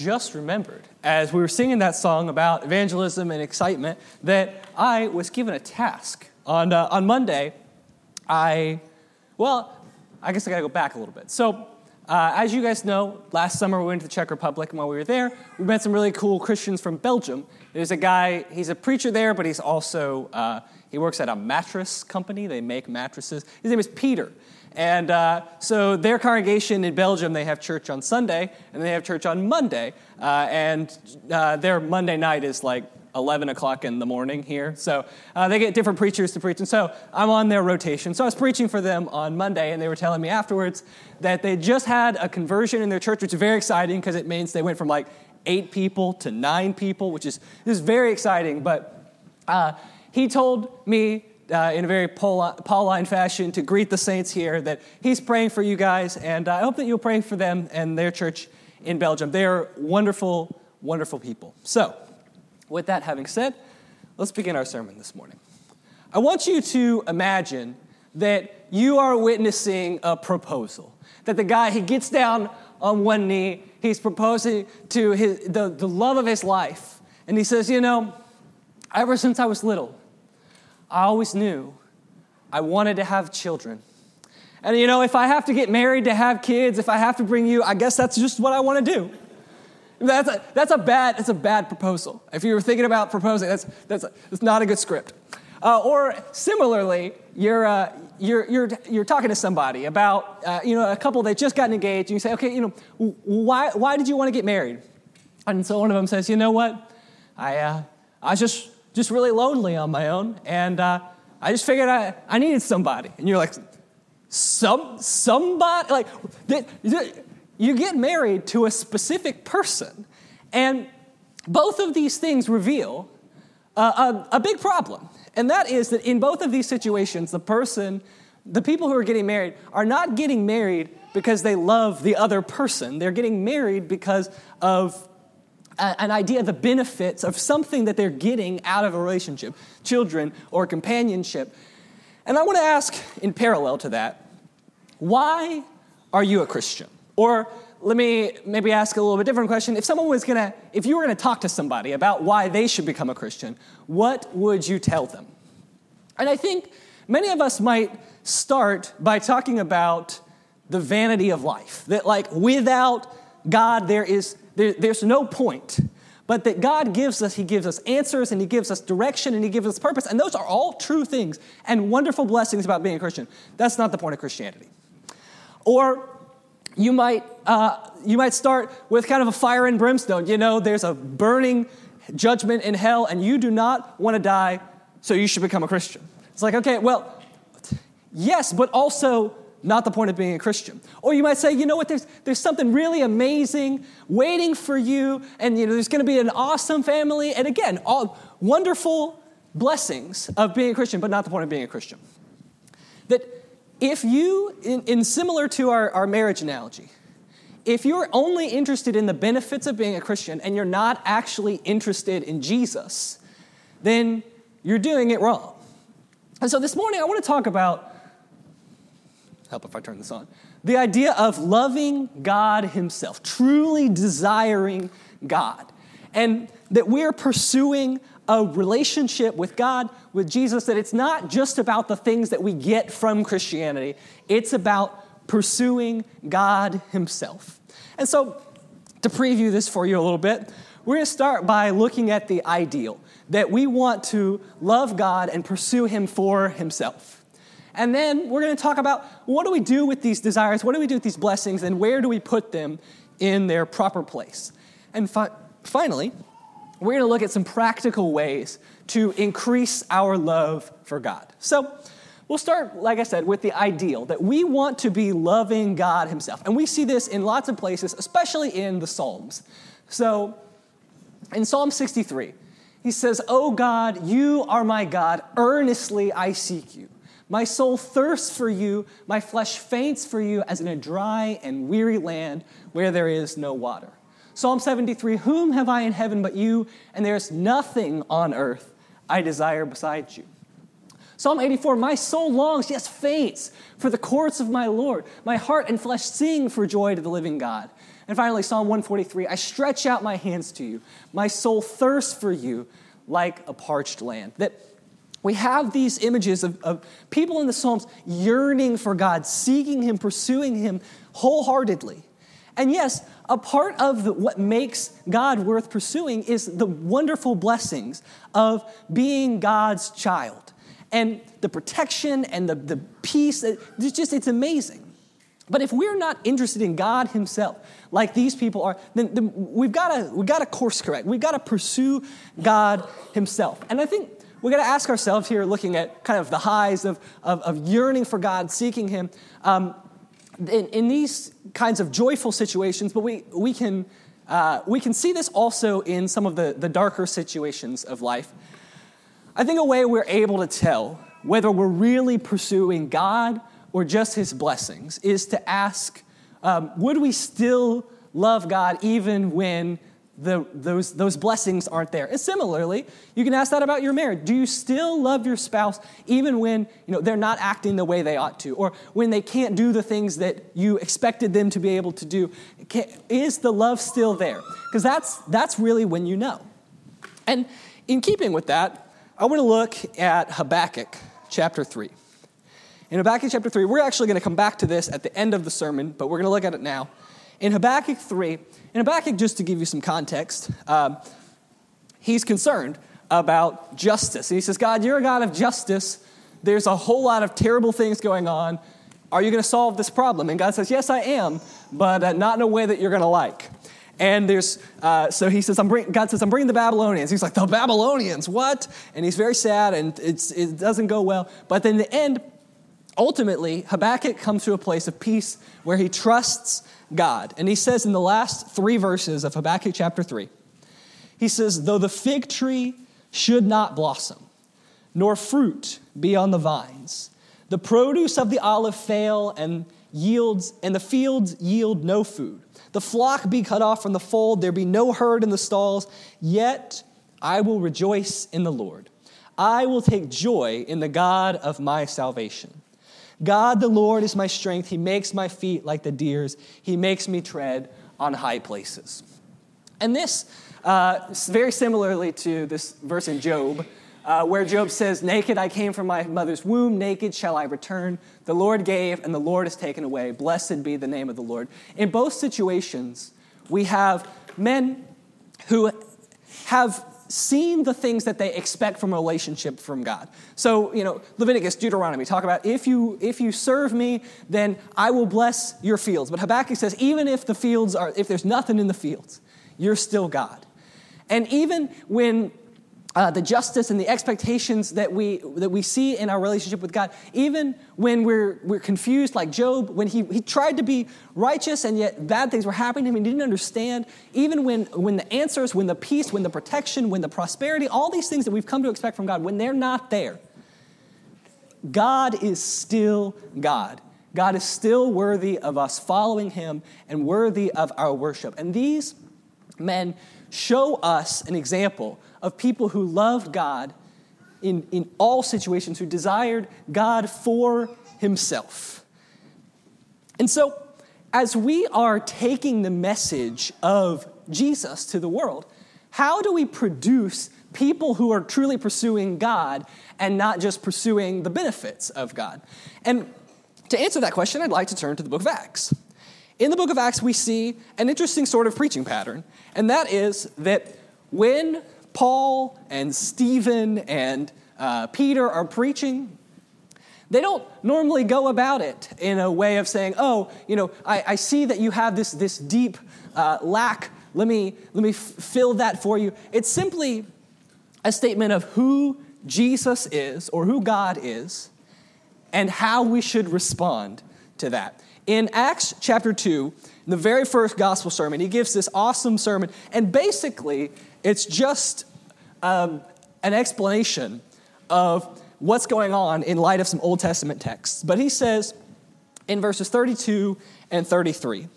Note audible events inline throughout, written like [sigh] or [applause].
just remembered as we were singing that song about evangelism and excitement that I was given a task. On, uh, on Monday, I, well, I guess I gotta go back a little bit. So, uh, as you guys know, last summer we went to the Czech Republic, and while we were there, we met some really cool Christians from Belgium. There's a guy, he's a preacher there, but he's also, uh, he works at a mattress company. They make mattresses. His name is Peter. And uh, so their congregation in Belgium, they have church on Sunday and they have church on Monday. Uh, and uh, their Monday night is like 11 o'clock in the morning here. So uh, they get different preachers to preach. And so I'm on their rotation. So I was preaching for them on Monday, and they were telling me afterwards that they just had a conversion in their church, which is very exciting because it means they went from like eight people to nine people, which is, this is very exciting. But uh, he told me uh, in a very Pauline fashion to greet the saints here that he's praying for you guys, and I hope that you'll pray for them and their church in Belgium. They are wonderful, wonderful people. So, with that having said, let's begin our sermon this morning. I want you to imagine that you are witnessing a proposal. That the guy, he gets down on one knee, he's proposing to his, the, the love of his life, and he says, You know, ever since I was little, I always knew I wanted to have children. And you know, if I have to get married to have kids, if I have to bring you, I guess that's just what I want to do. That's a, that's a bad that's a bad proposal. If you were thinking about proposing, that's that's, a, that's not a good script. Uh, or similarly, you're, uh, you're, you're, you're talking to somebody about uh, you know a couple that just got engaged, and you say, okay, you know, why why did you want to get married? And so one of them says, you know what, I uh, I just just really lonely on my own, and uh, I just figured I, I needed somebody. And you're like, some somebody like you get married to a specific person, and both of these things reveal a, a, a big problem, and that is that in both of these situations, the person, the people who are getting married, are not getting married because they love the other person. They're getting married because of an idea of the benefits of something that they're getting out of a relationship, children or companionship. And I want to ask, in parallel to that, why are you a Christian? Or let me maybe ask a little bit different question. If someone was gonna, if you were gonna talk to somebody about why they should become a Christian, what would you tell them? And I think many of us might start by talking about the vanity of life. That, like, without God, there is there, there's no point. But that God gives us, He gives us answers and He gives us direction and He gives us purpose. And those are all true things and wonderful blessings about being a Christian. That's not the point of Christianity. Or you might, uh, you might start with kind of a fire and brimstone. You know, there's a burning judgment in hell, and you do not want to die, so you should become a Christian. It's like, okay, well, yes, but also not the point of being a Christian. Or you might say, you know what, there's, there's something really amazing waiting for you, and you know, there's going to be an awesome family. And again, all wonderful blessings of being a Christian, but not the point of being a Christian. That if you, in, in similar to our, our marriage analogy, if you're only interested in the benefits of being a Christian and you're not actually interested in Jesus, then you're doing it wrong. And so this morning I want to talk about help if I turn this on. The idea of loving God Himself, truly desiring God, and that we're pursuing a relationship with God, with Jesus, that it's not just about the things that we get from Christianity, it's about pursuing God Himself. And so, to preview this for you a little bit, we're going to start by looking at the ideal that we want to love God and pursue Him for Himself. And then we're going to talk about what do we do with these desires? What do we do with these blessings? And where do we put them in their proper place? And fi- finally, we're going to look at some practical ways to increase our love for God. So, we'll start, like I said, with the ideal that we want to be loving God Himself. And we see this in lots of places, especially in the Psalms. So, in Psalm 63, he says, Oh God, you are my God, earnestly I seek you. My soul thirsts for you, my flesh faints for you as in a dry and weary land where there is no water. Psalm 73 Whom have I in heaven but you? And there is nothing on earth I desire besides you. Psalm 84 My soul longs, yes, faints for the courts of my Lord. My heart and flesh sing for joy to the living God. And finally, Psalm 143 I stretch out my hands to you. My soul thirsts for you like a parched land. That we have these images of, of people in the Psalms yearning for God, seeking Him, pursuing Him wholeheartedly. And yes, a part of the, what makes God worth pursuing is the wonderful blessings of being God's child and the protection and the, the peace. It's just, it's amazing. But if we're not interested in God Himself, like these people are, then, then we've got to we've got to course correct. We've got to pursue God Himself. And I think we got to ask ourselves here, looking at kind of the highs of, of, of yearning for God, seeking Him, um, in, in, these kinds of joyful situations, but we, we, can, uh, we can see this also in some of the, the darker situations of life. I think a way we're able to tell whether we're really pursuing God or just His blessings is to ask um, would we still love God even when the, those, those blessings aren't there. And similarly, you can ask that about your marriage. Do you still love your spouse even when you know, they're not acting the way they ought to, or when they can't do the things that you expected them to be able to do? Can, is the love still there? Because that's, that's really when you know. And in keeping with that, I want to look at Habakkuk chapter 3. In Habakkuk chapter 3, we're actually going to come back to this at the end of the sermon, but we're going to look at it now. In Habakkuk 3, in Habakkuk, just to give you some context, um, he's concerned about justice. And he says, God, you're a God of justice. There's a whole lot of terrible things going on. Are you going to solve this problem? And God says, Yes, I am, but uh, not in a way that you're going to like. And there's, uh, so he says, I'm bring, God says, I'm bringing the Babylonians. He's like, the Babylonians, what? And he's very sad and it doesn't go well. But in the end, ultimately, Habakkuk comes to a place of peace where he trusts God. And he says in the last three verses of Habakkuk chapter 3, he says, Though the fig tree should not blossom, nor fruit be on the vines, the produce of the olive fail and yields, and the fields yield no food. The flock be cut off from the fold, there be no herd in the stalls, yet I will rejoice in the Lord. I will take joy in the God of my salvation. God the Lord is my strength. He makes my feet like the deer's, He makes me tread on high places. And this, uh, very similarly to this verse in Job, uh, where Job says, Naked I came from my mother's womb, naked shall I return. The Lord gave, and the Lord has taken away. Blessed be the name of the Lord. In both situations, we have men who have seen the things that they expect from a relationship from God. So, you know, Leviticus, Deuteronomy talk about if you if you serve me, then I will bless your fields. But Habakkuk says even if the fields are if there's nothing in the fields, you're still God. And even when uh, the justice and the expectations that we, that we see in our relationship with God, even when we're, we're confused, like Job, when he, he tried to be righteous and yet bad things were happening to him he didn't understand, even when, when the answers, when the peace, when the protection, when the prosperity, all these things that we've come to expect from God, when they're not there, God is still God. God is still worthy of us following him and worthy of our worship. And these men show us an example of people who loved God in, in all situations, who desired God for himself. And so, as we are taking the message of Jesus to the world, how do we produce people who are truly pursuing God and not just pursuing the benefits of God? And to answer that question, I'd like to turn to the book of Acts. In the book of Acts, we see an interesting sort of preaching pattern, and that is that when Paul and Stephen and uh, Peter are preaching, they don't normally go about it in a way of saying, oh, you know, I, I see that you have this, this deep uh, lack. Let me, let me f- fill that for you. It's simply a statement of who Jesus is or who God is and how we should respond to that. In Acts chapter 2, in the very first gospel sermon, he gives this awesome sermon, and basically, it's just um, an explanation of what's going on in light of some Old Testament texts. But he says in verses 32 and 33,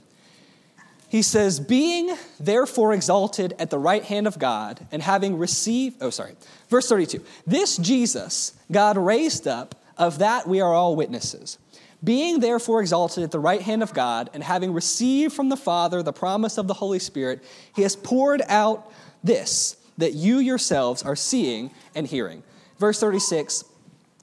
he says, Being therefore exalted at the right hand of God, and having received, oh, sorry, verse 32, this Jesus God raised up, of that we are all witnesses. Being therefore exalted at the right hand of God, and having received from the Father the promise of the Holy Spirit, he has poured out this that you yourselves are seeing and hearing. Verse 36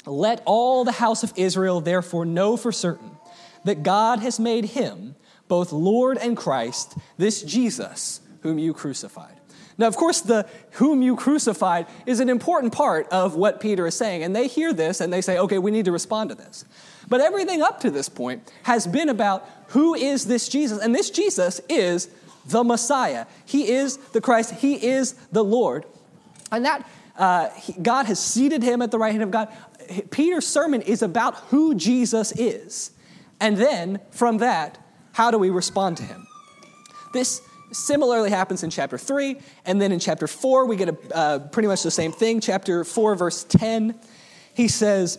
Let all the house of Israel therefore know for certain that God has made him both Lord and Christ, this Jesus whom you crucified. Now, of course, the whom you crucified is an important part of what Peter is saying. And they hear this and they say, okay, we need to respond to this. But everything up to this point has been about who is this Jesus? And this Jesus is the Messiah. He is the Christ. He is the Lord. And that uh, God has seated him at the right hand of God. Peter's sermon is about who Jesus is. And then from that, how do we respond to him? This similarly happens in chapter 3. And then in chapter 4, we get a, uh, pretty much the same thing. Chapter 4, verse 10, he says,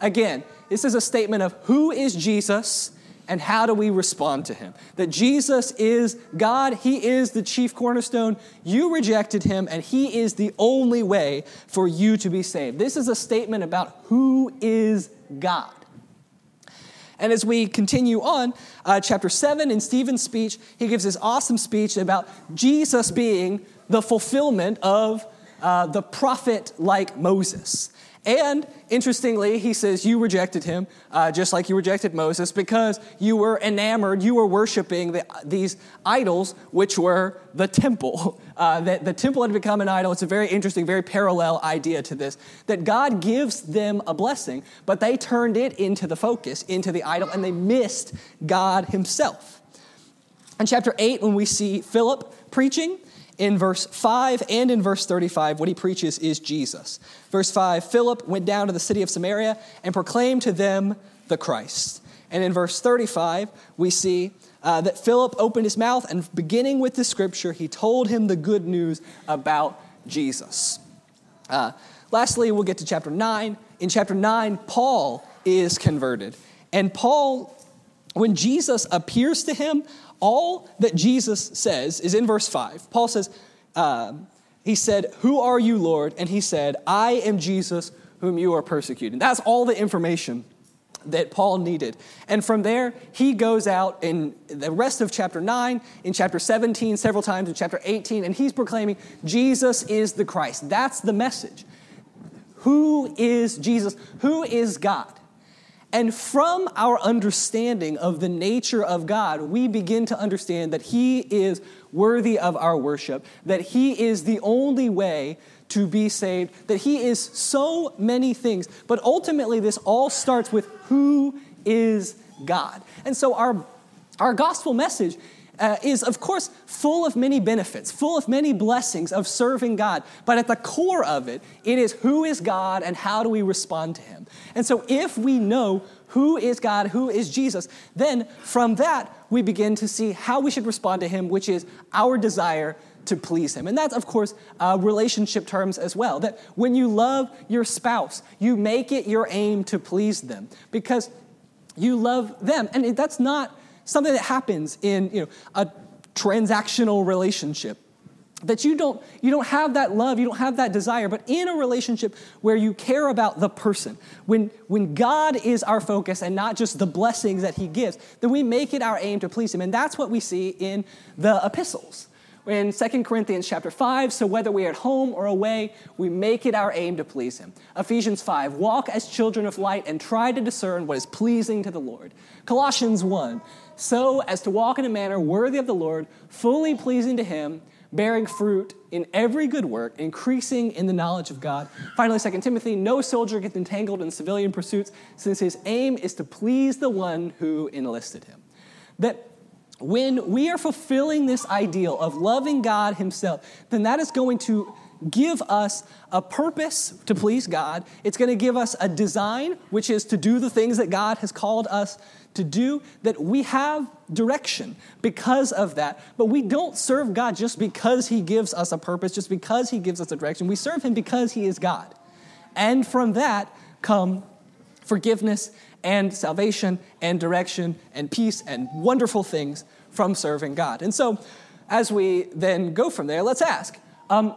Again, this is a statement of who is Jesus and how do we respond to him? That Jesus is God, he is the chief cornerstone. You rejected him, and he is the only way for you to be saved. This is a statement about who is God. And as we continue on, uh, chapter 7 in Stephen's speech, he gives this awesome speech about Jesus being the fulfillment of uh, the prophet like Moses. And interestingly, he says, You rejected him, uh, just like you rejected Moses, because you were enamored, you were worshiping the, these idols, which were the temple. [laughs] Uh, that the temple had become an idol. It's a very interesting, very parallel idea to this that God gives them a blessing, but they turned it into the focus, into the idol, and they missed God Himself. In chapter 8, when we see Philip preaching, in verse 5 and in verse 35, what he preaches is Jesus. Verse 5 Philip went down to the city of Samaria and proclaimed to them the Christ. And in verse 35, we see uh, that Philip opened his mouth and, beginning with the scripture, he told him the good news about Jesus. Uh, lastly, we'll get to chapter 9. In chapter 9, Paul is converted. And Paul, when Jesus appears to him all that Jesus says is in verse 5. Paul says, um, He said, Who are you, Lord? And he said, I am Jesus whom you are persecuting. That's all the information that Paul needed. And from there, he goes out in the rest of chapter 9, in chapter 17, several times in chapter 18, and he's proclaiming Jesus is the Christ. That's the message. Who is Jesus? Who is God? And from our understanding of the nature of God, we begin to understand that He is worthy of our worship, that He is the only way to be saved, that He is so many things. But ultimately, this all starts with who is God. And so, our, our gospel message uh, is, of course, full of many benefits, full of many blessings of serving God. But at the core of it, it is who is God and how do we respond to Him. And so, if we know who is God, who is Jesus, then from that, we begin to see how we should respond to Him, which is our desire to please Him. And that's, of course, uh, relationship terms as well. That when you love your spouse, you make it your aim to please them because you love them. And that's not something that happens in you know, a transactional relationship that you don't you don't have that love you don't have that desire but in a relationship where you care about the person when when god is our focus and not just the blessings that he gives then we make it our aim to please him. And that's what we see in the epistles. In 2 corinthians chapter 5 so whether we're at home or away we make it our aim to please him. Ephesians 5 walk as children of light and try to discern what is pleasing to the lord. Colossians 1 so as to walk in a manner worthy of the lord fully pleasing to him bearing fruit in every good work, increasing in the knowledge of God. Finally, 2 Timothy, no soldier gets entangled in civilian pursuits, since his aim is to please the one who enlisted him. That when we are fulfilling this ideal of loving God Himself, then that is going to give us a purpose to please God. It's going to give us a design, which is to do the things that God has called us to do, that we have direction because of that. But we don't serve God just because He gives us a purpose, just because He gives us a direction. We serve Him because He is God. And from that come forgiveness and salvation and direction and peace and wonderful things from serving God. And so, as we then go from there, let's ask um,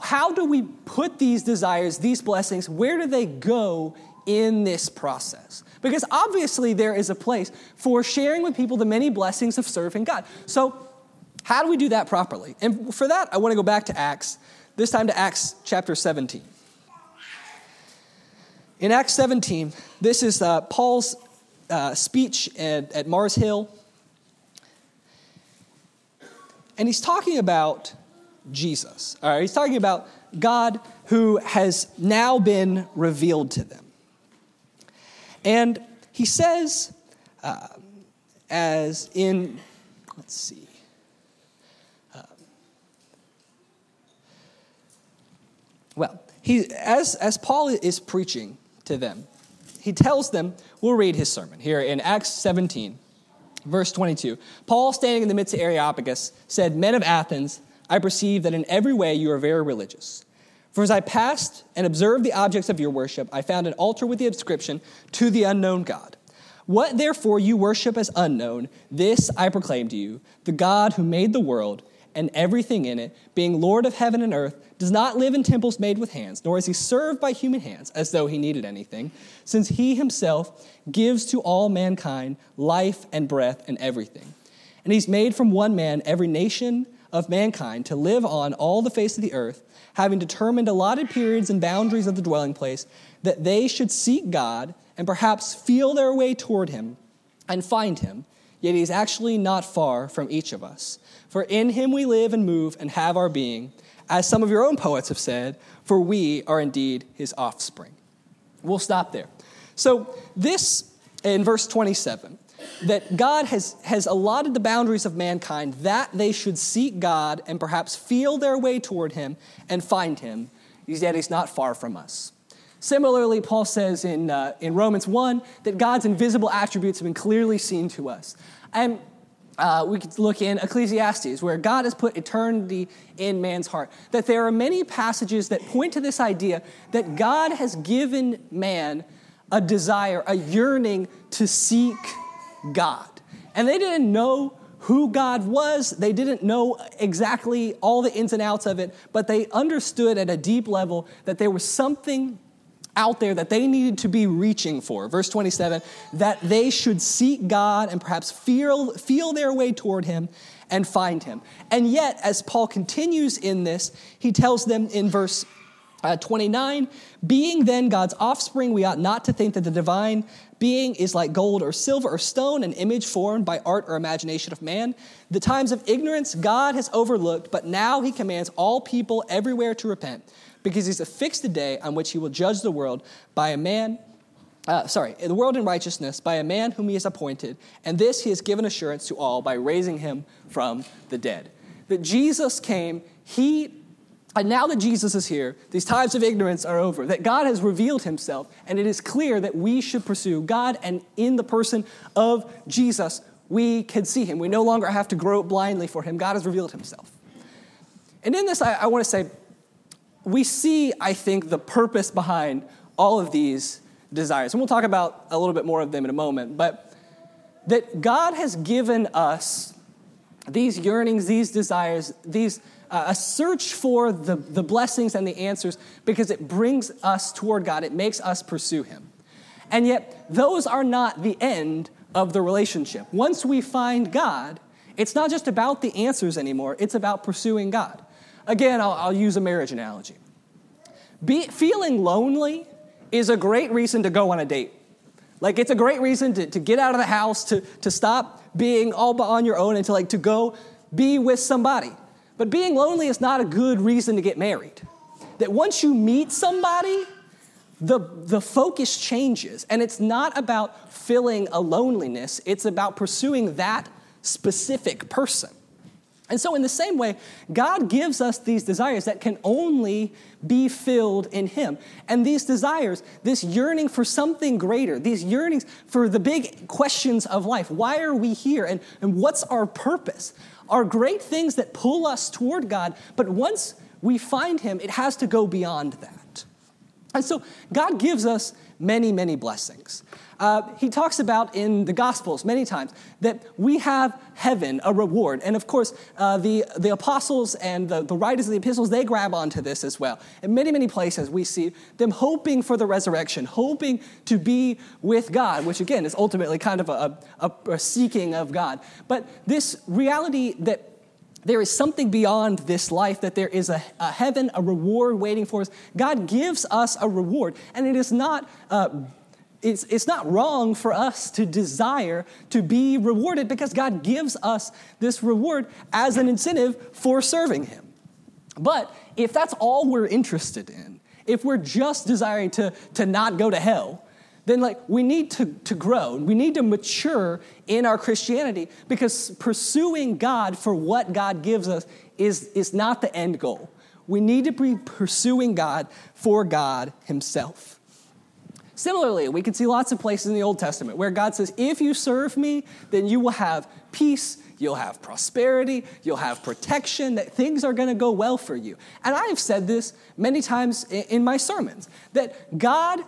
how do we put these desires, these blessings, where do they go in this process? Because obviously, there is a place for sharing with people the many blessings of serving God. So, how do we do that properly? And for that, I want to go back to Acts, this time to Acts chapter 17. In Acts 17, this is uh, Paul's uh, speech at, at Mars Hill. And he's talking about Jesus. All right, he's talking about God who has now been revealed to them. And he says, uh, as in, let's see, uh, well, he, as, as Paul is preaching to them, he tells them, we'll read his sermon here in Acts 17. Verse 22 Paul, standing in the midst of Areopagus, said, Men of Athens, I perceive that in every way you are very religious. For as I passed and observed the objects of your worship, I found an altar with the inscription, To the unknown God. What therefore you worship as unknown, this I proclaim to you the God who made the world and everything in it, being Lord of heaven and earth, does not live in temples made with hands, nor is he served by human hands as though he needed anything, since he himself gives to all mankind life and breath and everything. And he's made from one man every nation of mankind to live on all the face of the earth, having determined allotted periods and boundaries of the dwelling place, that they should seek God and perhaps feel their way toward him and find him. Yet he is actually not far from each of us. For in him we live and move and have our being, as some of your own poets have said, for we are indeed his offspring. We'll stop there. So, this in verse 27, that God has, has allotted the boundaries of mankind that they should seek God and perhaps feel their way toward him and find him, yet he's not far from us. Similarly, Paul says in, uh, in Romans 1 that God's invisible attributes have been clearly seen to us. And uh, we could look in Ecclesiastes, where God has put eternity in man's heart. That there are many passages that point to this idea that God has given man a desire, a yearning to seek God. And they didn't know who God was, they didn't know exactly all the ins and outs of it, but they understood at a deep level that there was something out there that they needed to be reaching for. Verse 27 that they should seek God and perhaps feel, feel their way toward Him and find Him. And yet, as Paul continues in this, he tells them in verse uh, 29 Being then God's offspring, we ought not to think that the divine being is like gold or silver or stone, an image formed by art or imagination of man. The times of ignorance God has overlooked, but now he commands all people everywhere to repent because he's affixed a day on which he will judge the world by a man, uh, sorry, the world in righteousness by a man whom he has appointed, and this he has given assurance to all by raising him from the dead. That Jesus came, he and now that Jesus is here, these times of ignorance are over, that God has revealed himself, and it is clear that we should pursue God, and in the person of Jesus, we can see him. We no longer have to grope blindly for him. God has revealed himself. And in this, I, I want to say we see, I think, the purpose behind all of these desires. And we'll talk about a little bit more of them in a moment. But that God has given us these yearnings, these desires, these a search for the, the blessings and the answers because it brings us toward God. It makes us pursue Him. And yet, those are not the end of the relationship. Once we find God, it's not just about the answers anymore, it's about pursuing God. Again, I'll, I'll use a marriage analogy. Be, feeling lonely is a great reason to go on a date. Like, it's a great reason to, to get out of the house, to, to stop being all on your own, and to, like, to go be with somebody. But being lonely is not a good reason to get married. That once you meet somebody, the, the focus changes. And it's not about filling a loneliness, it's about pursuing that specific person. And so, in the same way, God gives us these desires that can only be filled in Him. And these desires, this yearning for something greater, these yearnings for the big questions of life why are we here and, and what's our purpose are great things that pull us toward God. But once we find Him, it has to go beyond that. And so, God gives us many, many blessings. Uh, he talks about in the Gospels many times that we have heaven, a reward. And of course, uh, the, the apostles and the, the writers of the epistles, they grab onto this as well. In many, many places, we see them hoping for the resurrection, hoping to be with God, which again is ultimately kind of a, a, a seeking of God. But this reality that there is something beyond this life, that there is a, a, heaven, a reward waiting for us. God gives us a reward, and it is not. Uh, it's, it's not wrong for us to desire to be rewarded because God gives us this reward as an incentive for serving Him. But if that's all we're interested in, if we're just desiring to, to not go to hell, then like we need to, to grow. We need to mature in our christianity because pursuing god for what god gives us is, is not the end goal. We need to be pursuing god for god himself Similarly, we can see lots of places in the Old Testament where God says, If you serve me, then you will have peace, you'll have prosperity, you'll have protection, that things are going to go well for you. And I have said this many times in my sermons that God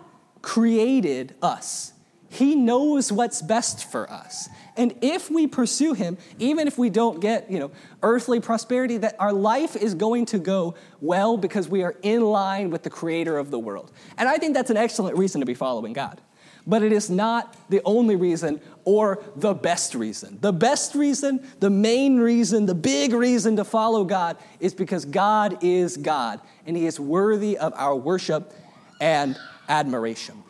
created us, He knows what's best for us. And if we pursue him, even if we don't get, you know, earthly prosperity, that our life is going to go well because we are in line with the creator of the world. And I think that's an excellent reason to be following God. But it is not the only reason or the best reason. The best reason, the main reason, the big reason to follow God is because God is God and he is worthy of our worship and admiration.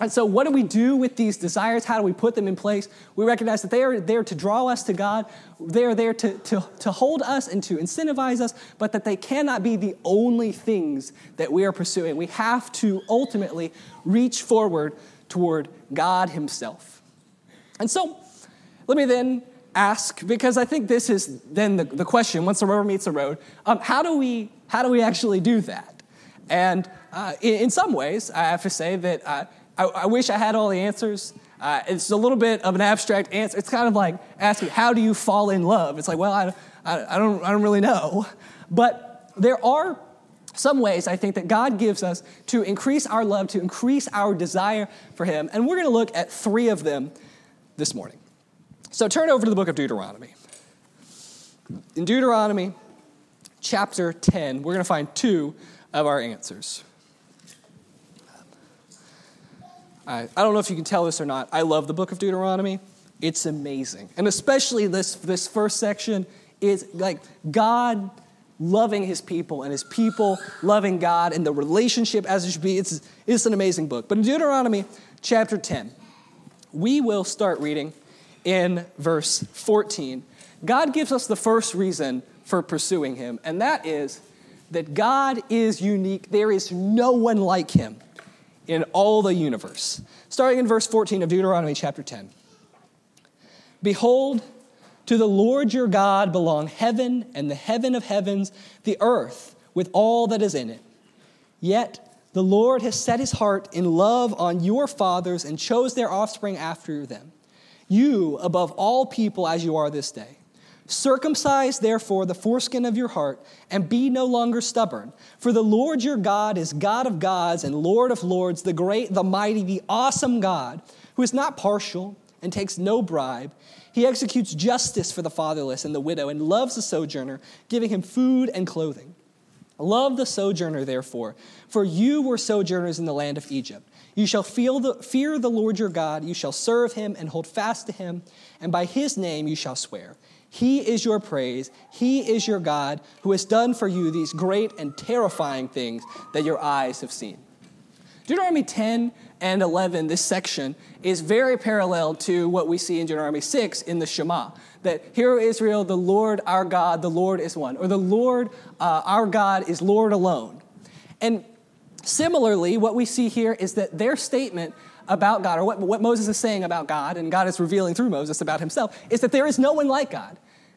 And so, what do we do with these desires? How do we put them in place? We recognize that they are there to draw us to God, they are there to, to, to hold us and to incentivize us, but that they cannot be the only things that we are pursuing. We have to ultimately reach forward toward God Himself. And so, let me then ask, because I think this is then the, the question once the rubber meets the road um, how, do we, how do we actually do that? And uh, in, in, some ways, I have to say that. Uh, I, I wish I had all the answers. Uh, it's a little bit of an abstract answer. It's kind of like asking, how do you fall in love? It's like, well, I, I, I, don't, I don't really know. But there are some ways I think that God gives us to increase our love, to increase our desire for Him. And we're going to look at three of them this morning. So turn over to the book of Deuteronomy. In Deuteronomy chapter 10, we're going to find two of our answers. I, I don't know if you can tell this or not. I love the book of Deuteronomy. It's amazing. And especially this, this first section is like God loving his people and his people loving God and the relationship as it should be. It's, it's an amazing book. But in Deuteronomy chapter 10, we will start reading in verse 14. God gives us the first reason for pursuing him, and that is that God is unique. There is no one like him in all the universe. Starting in verse 14 of Deuteronomy chapter 10. Behold, to the Lord your God belong heaven and the heaven of heavens, the earth with all that is in it. Yet the Lord has set his heart in love on your fathers and chose their offspring after them, you above all people as you are this day. Circumcise, therefore, the foreskin of your heart, and be no longer stubborn. For the Lord your God is God of gods and Lord of lords, the great, the mighty, the awesome God, who is not partial and takes no bribe. He executes justice for the fatherless and the widow, and loves the sojourner, giving him food and clothing. Love the sojourner, therefore, for you were sojourners in the land of Egypt. You shall the, fear the Lord your God, you shall serve him and hold fast to him, and by his name you shall swear. He is your praise. He is your God who has done for you these great and terrifying things that your eyes have seen. Deuteronomy 10 and 11, this section, is very parallel to what we see in Deuteronomy 6 in the Shema. That, Hear, Israel, the Lord our God, the Lord is one. Or the Lord uh, our God is Lord alone. And similarly, what we see here is that their statement about God, or what, what Moses is saying about God, and God is revealing through Moses about himself, is that there is no one like God.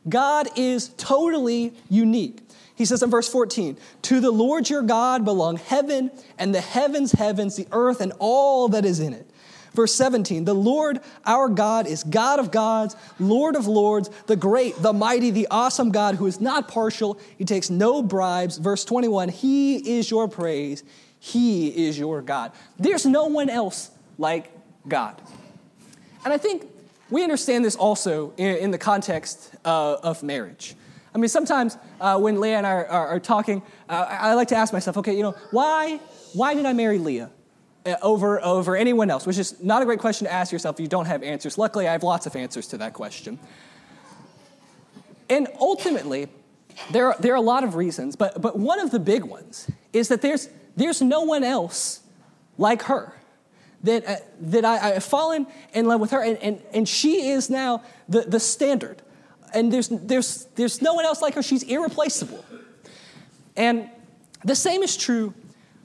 God is totally unique. He says in verse 14, To the Lord your God belong heaven and the heavens, heavens, the earth, and all that is in it. Verse 17, the Lord our God is God of gods, Lord of lords, the great, the mighty, the awesome God who is not partial. He takes no bribes. Verse 21, He is your praise. He is your God. There's no one else like God. And I think we understand this also in, the context uh, of marriage. I mean, sometimes uh, when Leah and I are, talking, uh, I like to ask myself, okay, you know, why, why did I marry Leah? Over, over anyone else, which is not a great question to ask yourself if you don't have answers. Luckily, I have lots of answers to that question. And ultimately, there are, there are a lot of reasons, but, but one of the big ones is that there's, there's no one else like her. That, uh, that I, have fallen in love with her, and, and, and she is now the, the standard. And there's, there's, there's no one else like her. She's irreplaceable. And the same is true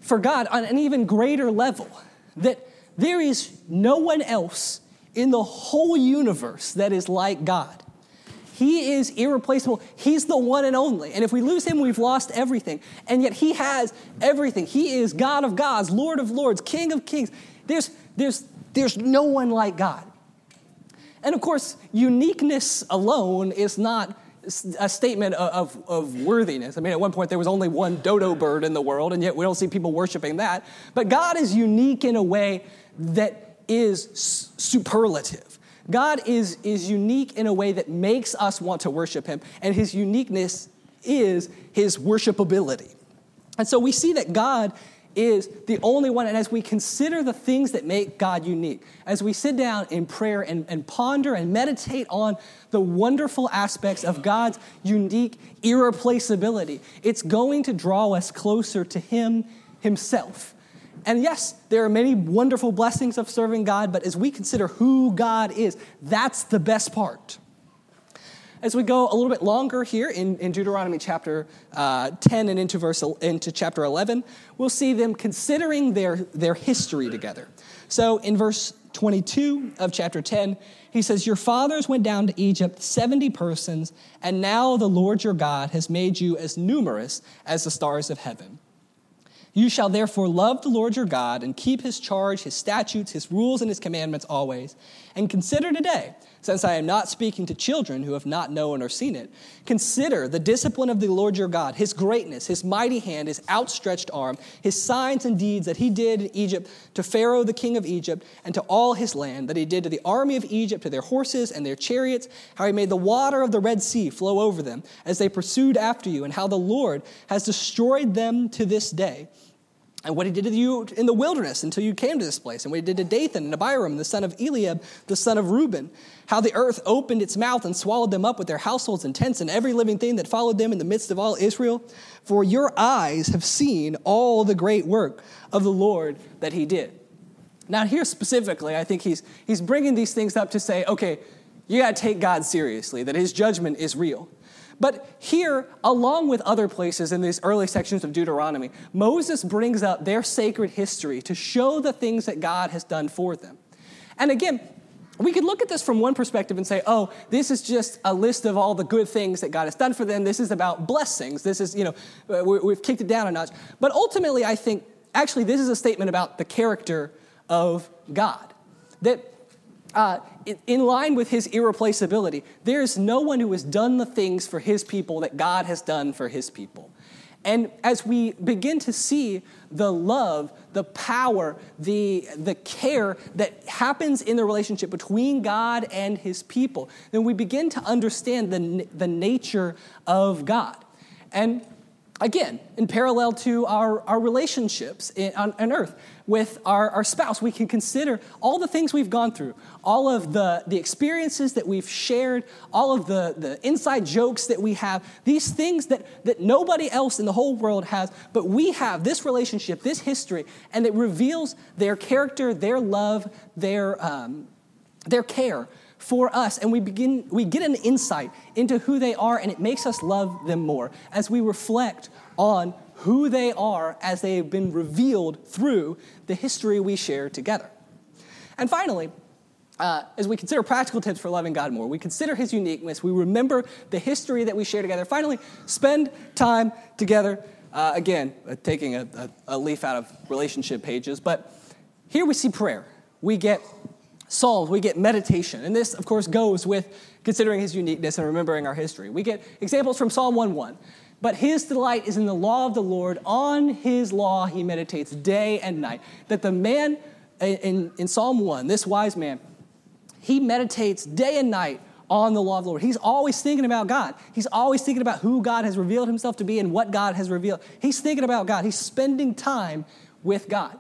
for God on an even greater level. That there is no one else in the whole universe that is like God. He is irreplaceable. He's the one and only. And if we lose him, we've lost everything. And yet he has everything. He is God of gods, Lord of lords, King of kings. There's, there's, there's no one like God. And of course, uniqueness alone is not a statement of, of, worthiness. I mean, at one point there was only one dodo bird in the world, and yet we don't see people worshiping that. But God is unique in a way that is superlative. God is, is unique in a way that makes us want to worship Him, and His uniqueness is His worshipability. And so we see that God is the only one. And as we consider the things that make God unique, as we sit down in prayer and, and ponder and meditate on the wonderful aspects of God's unique irreplaceability, it's going to draw us closer to Him Himself. And yes, there are many wonderful blessings of serving God, but as we consider who God is, that's the best part. As we go a little bit longer here in, in Deuteronomy chapter uh, 10 and into, verse, into chapter 11, we'll see them considering their, their history together. So in verse 22 of chapter 10, he says, Your fathers went down to Egypt, 70 persons, and now the Lord your God has made you as numerous as the stars of heaven. You shall therefore love the Lord your God and keep his charge, his statutes, his rules, and his commandments always. And consider today, since I am not speaking to children who have not known or seen it, consider the discipline of the Lord your God, his greatness, his mighty hand, his outstretched arm, his signs and deeds that he did in Egypt to Pharaoh the king of Egypt and to all his land, that he did to the army of Egypt, to their horses and their chariots, how he made the water of the Red Sea flow over them as they pursued after you, and how the Lord has destroyed them to this day and what he did to you in the wilderness until you came to this place, and what he did to Dathan and Abiram, the son of Eliab, the son of Reuben, how the earth opened its mouth and swallowed them up with their households and tents and every living thing that followed them in the midst of all Israel. For your eyes have seen all the great work of the Lord that he did. Now, here specifically, I think he's, he's bringing these things up to say, okay, you got to take God seriously, that his judgment is real. But here, along with other places in these early sections of Deuteronomy, Moses brings up their sacred history to show the things that God has done for them. And again, we could look at this from one perspective and say, oh, this is just a list of all the good things that God has done for them. This is about blessings. This is, you know, we've kicked it down a notch. But ultimately, I think actually this is a statement about the character of God. That uh, in line with his irreplaceability, there is no one who has done the things for his people that God has done for his people. And as we begin to see the love, the power, the, the care that happens in the relationship between God and his people, then we begin to understand the, the nature of God. And again, in parallel to our, our relationships in, on, on earth, with our, our spouse, we can consider all the things we've gone through, all of the, the experiences that we've shared, all of the, the inside jokes that we have, these things that, that nobody else in the whole world has, but we have this relationship, this history, and it reveals their character, their love, their, um, their care for us and we begin we get an insight into who they are and it makes us love them more as we reflect on who they are as they have been revealed through the history we share together. And finally, uh, as we consider practical tips for loving God more, we consider his uniqueness, we remember the history that we share together. Finally, spend time together. Uh, again, uh, taking a, a, a leaf out of relationship pages, but here we see prayer. We get Psalms, we get meditation. And this, of course, goes with considering his uniqueness and remembering our history. We get examples from Psalm 1:1. But his delight is in the law of the Lord. On his law he meditates day and night. That the man in, in Psalm 1, this wise man, he meditates day and night on the law of the Lord. He's always thinking about God. He's always thinking about who God has revealed himself to be and what God has revealed. He's thinking about God. He's spending time with God.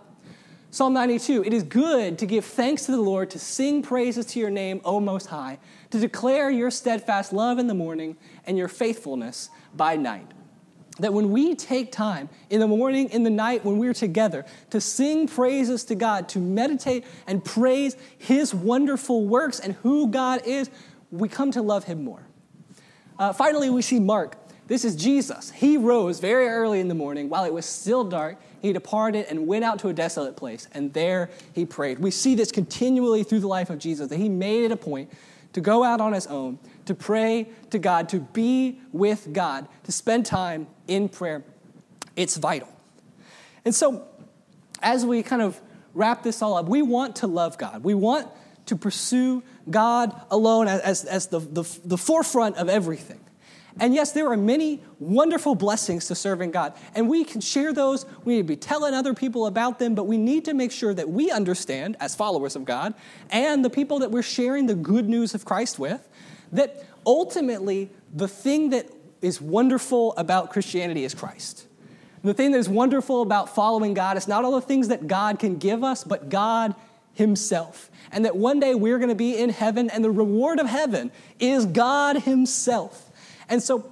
Psalm 92 It is good to give thanks to the Lord, to sing praises to your name, O Most High, to declare your steadfast love in the morning and your faithfulness by night. That when we take time in the morning, in the night, when we're together to sing praises to God, to meditate and praise His wonderful works and who God is, we come to love Him more. Uh, finally, we see Mark. This is Jesus. He rose very early in the morning while it was still dark he departed and went out to a desolate place, and there he prayed. We see this continually through the life of Jesus, that he made it a point to go out on his own, to pray to God, to be with God, to spend time in prayer. It's vital. And so, as we kind of wrap this all up, we want to love God. We want to pursue God alone as, as, as the, the, the forefront of everything. And yes, there are many wonderful blessings to serving God. And we can share those. We need to be telling other people about them, but we need to make sure that we understand, as followers of God, and the people that we're sharing the good news of Christ with, that ultimately the thing that is wonderful about Christianity is Christ. The thing that is wonderful about following God is not all the things that God can give us, but God Himself. And that one day we're going to be in heaven, and the reward of heaven is God Himself. And so,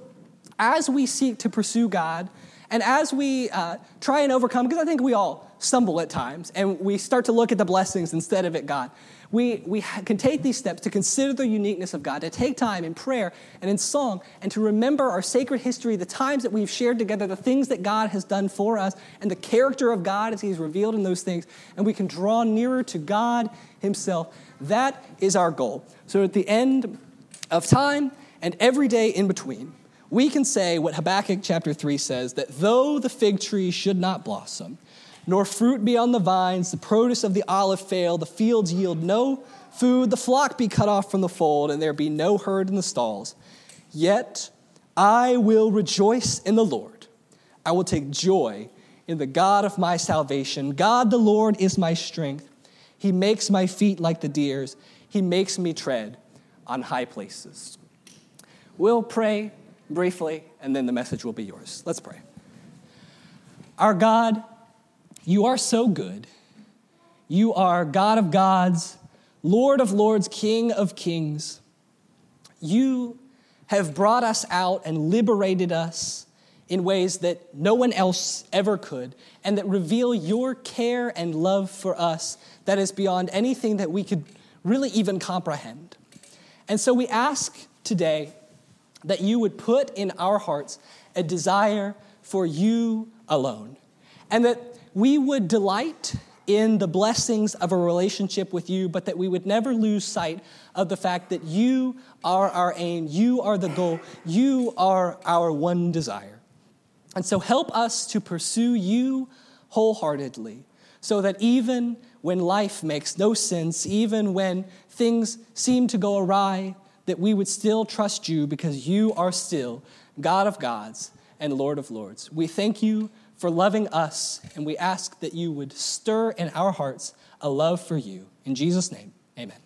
as we seek to pursue God, and as we uh, try and overcome, because I think we all stumble at times, and we start to look at the blessings instead of at God, we, we can take these steps to consider the uniqueness of God, to take time in prayer and in song, and to remember our sacred history, the times that we've shared together, the things that God has done for us, and the character of God as He's revealed in those things, and we can draw nearer to God Himself. That is our goal. So at the end of time, and every day in between, we can say what Habakkuk chapter 3 says that though the fig tree should not blossom, nor fruit be on the vines, the produce of the olive fail, the fields yield no food, the flock be cut off from the fold, and there be no herd in the stalls, yet I will rejoice in the Lord. I will take joy in the God of my salvation. God the Lord is my strength. He makes my feet like the deer's, He makes me tread on high places. We'll pray briefly, and then the message will be yours. Let's pray. Our God, you are so good. You are God of gods, Lord of lords, King of kings. You have brought us out and liberated us in ways that no one else ever could, and that reveal your care and love for us that is beyond anything that we could really even comprehend. And so we ask today that you would put in our hearts a desire for you alone, and that we would delight in the blessings of a relationship with you, but that we would never lose sight of the fact that you are our aim, you are the goal, you are our one desire. And so help us to pursue you wholeheartedly, so that even when life makes no sense, even when things seem to go awry, that we would still trust you because you are still God of gods and Lord of lords. We thank you for loving us, and we ask that you would stir in our hearts a love for you. In Jesus' name, amen.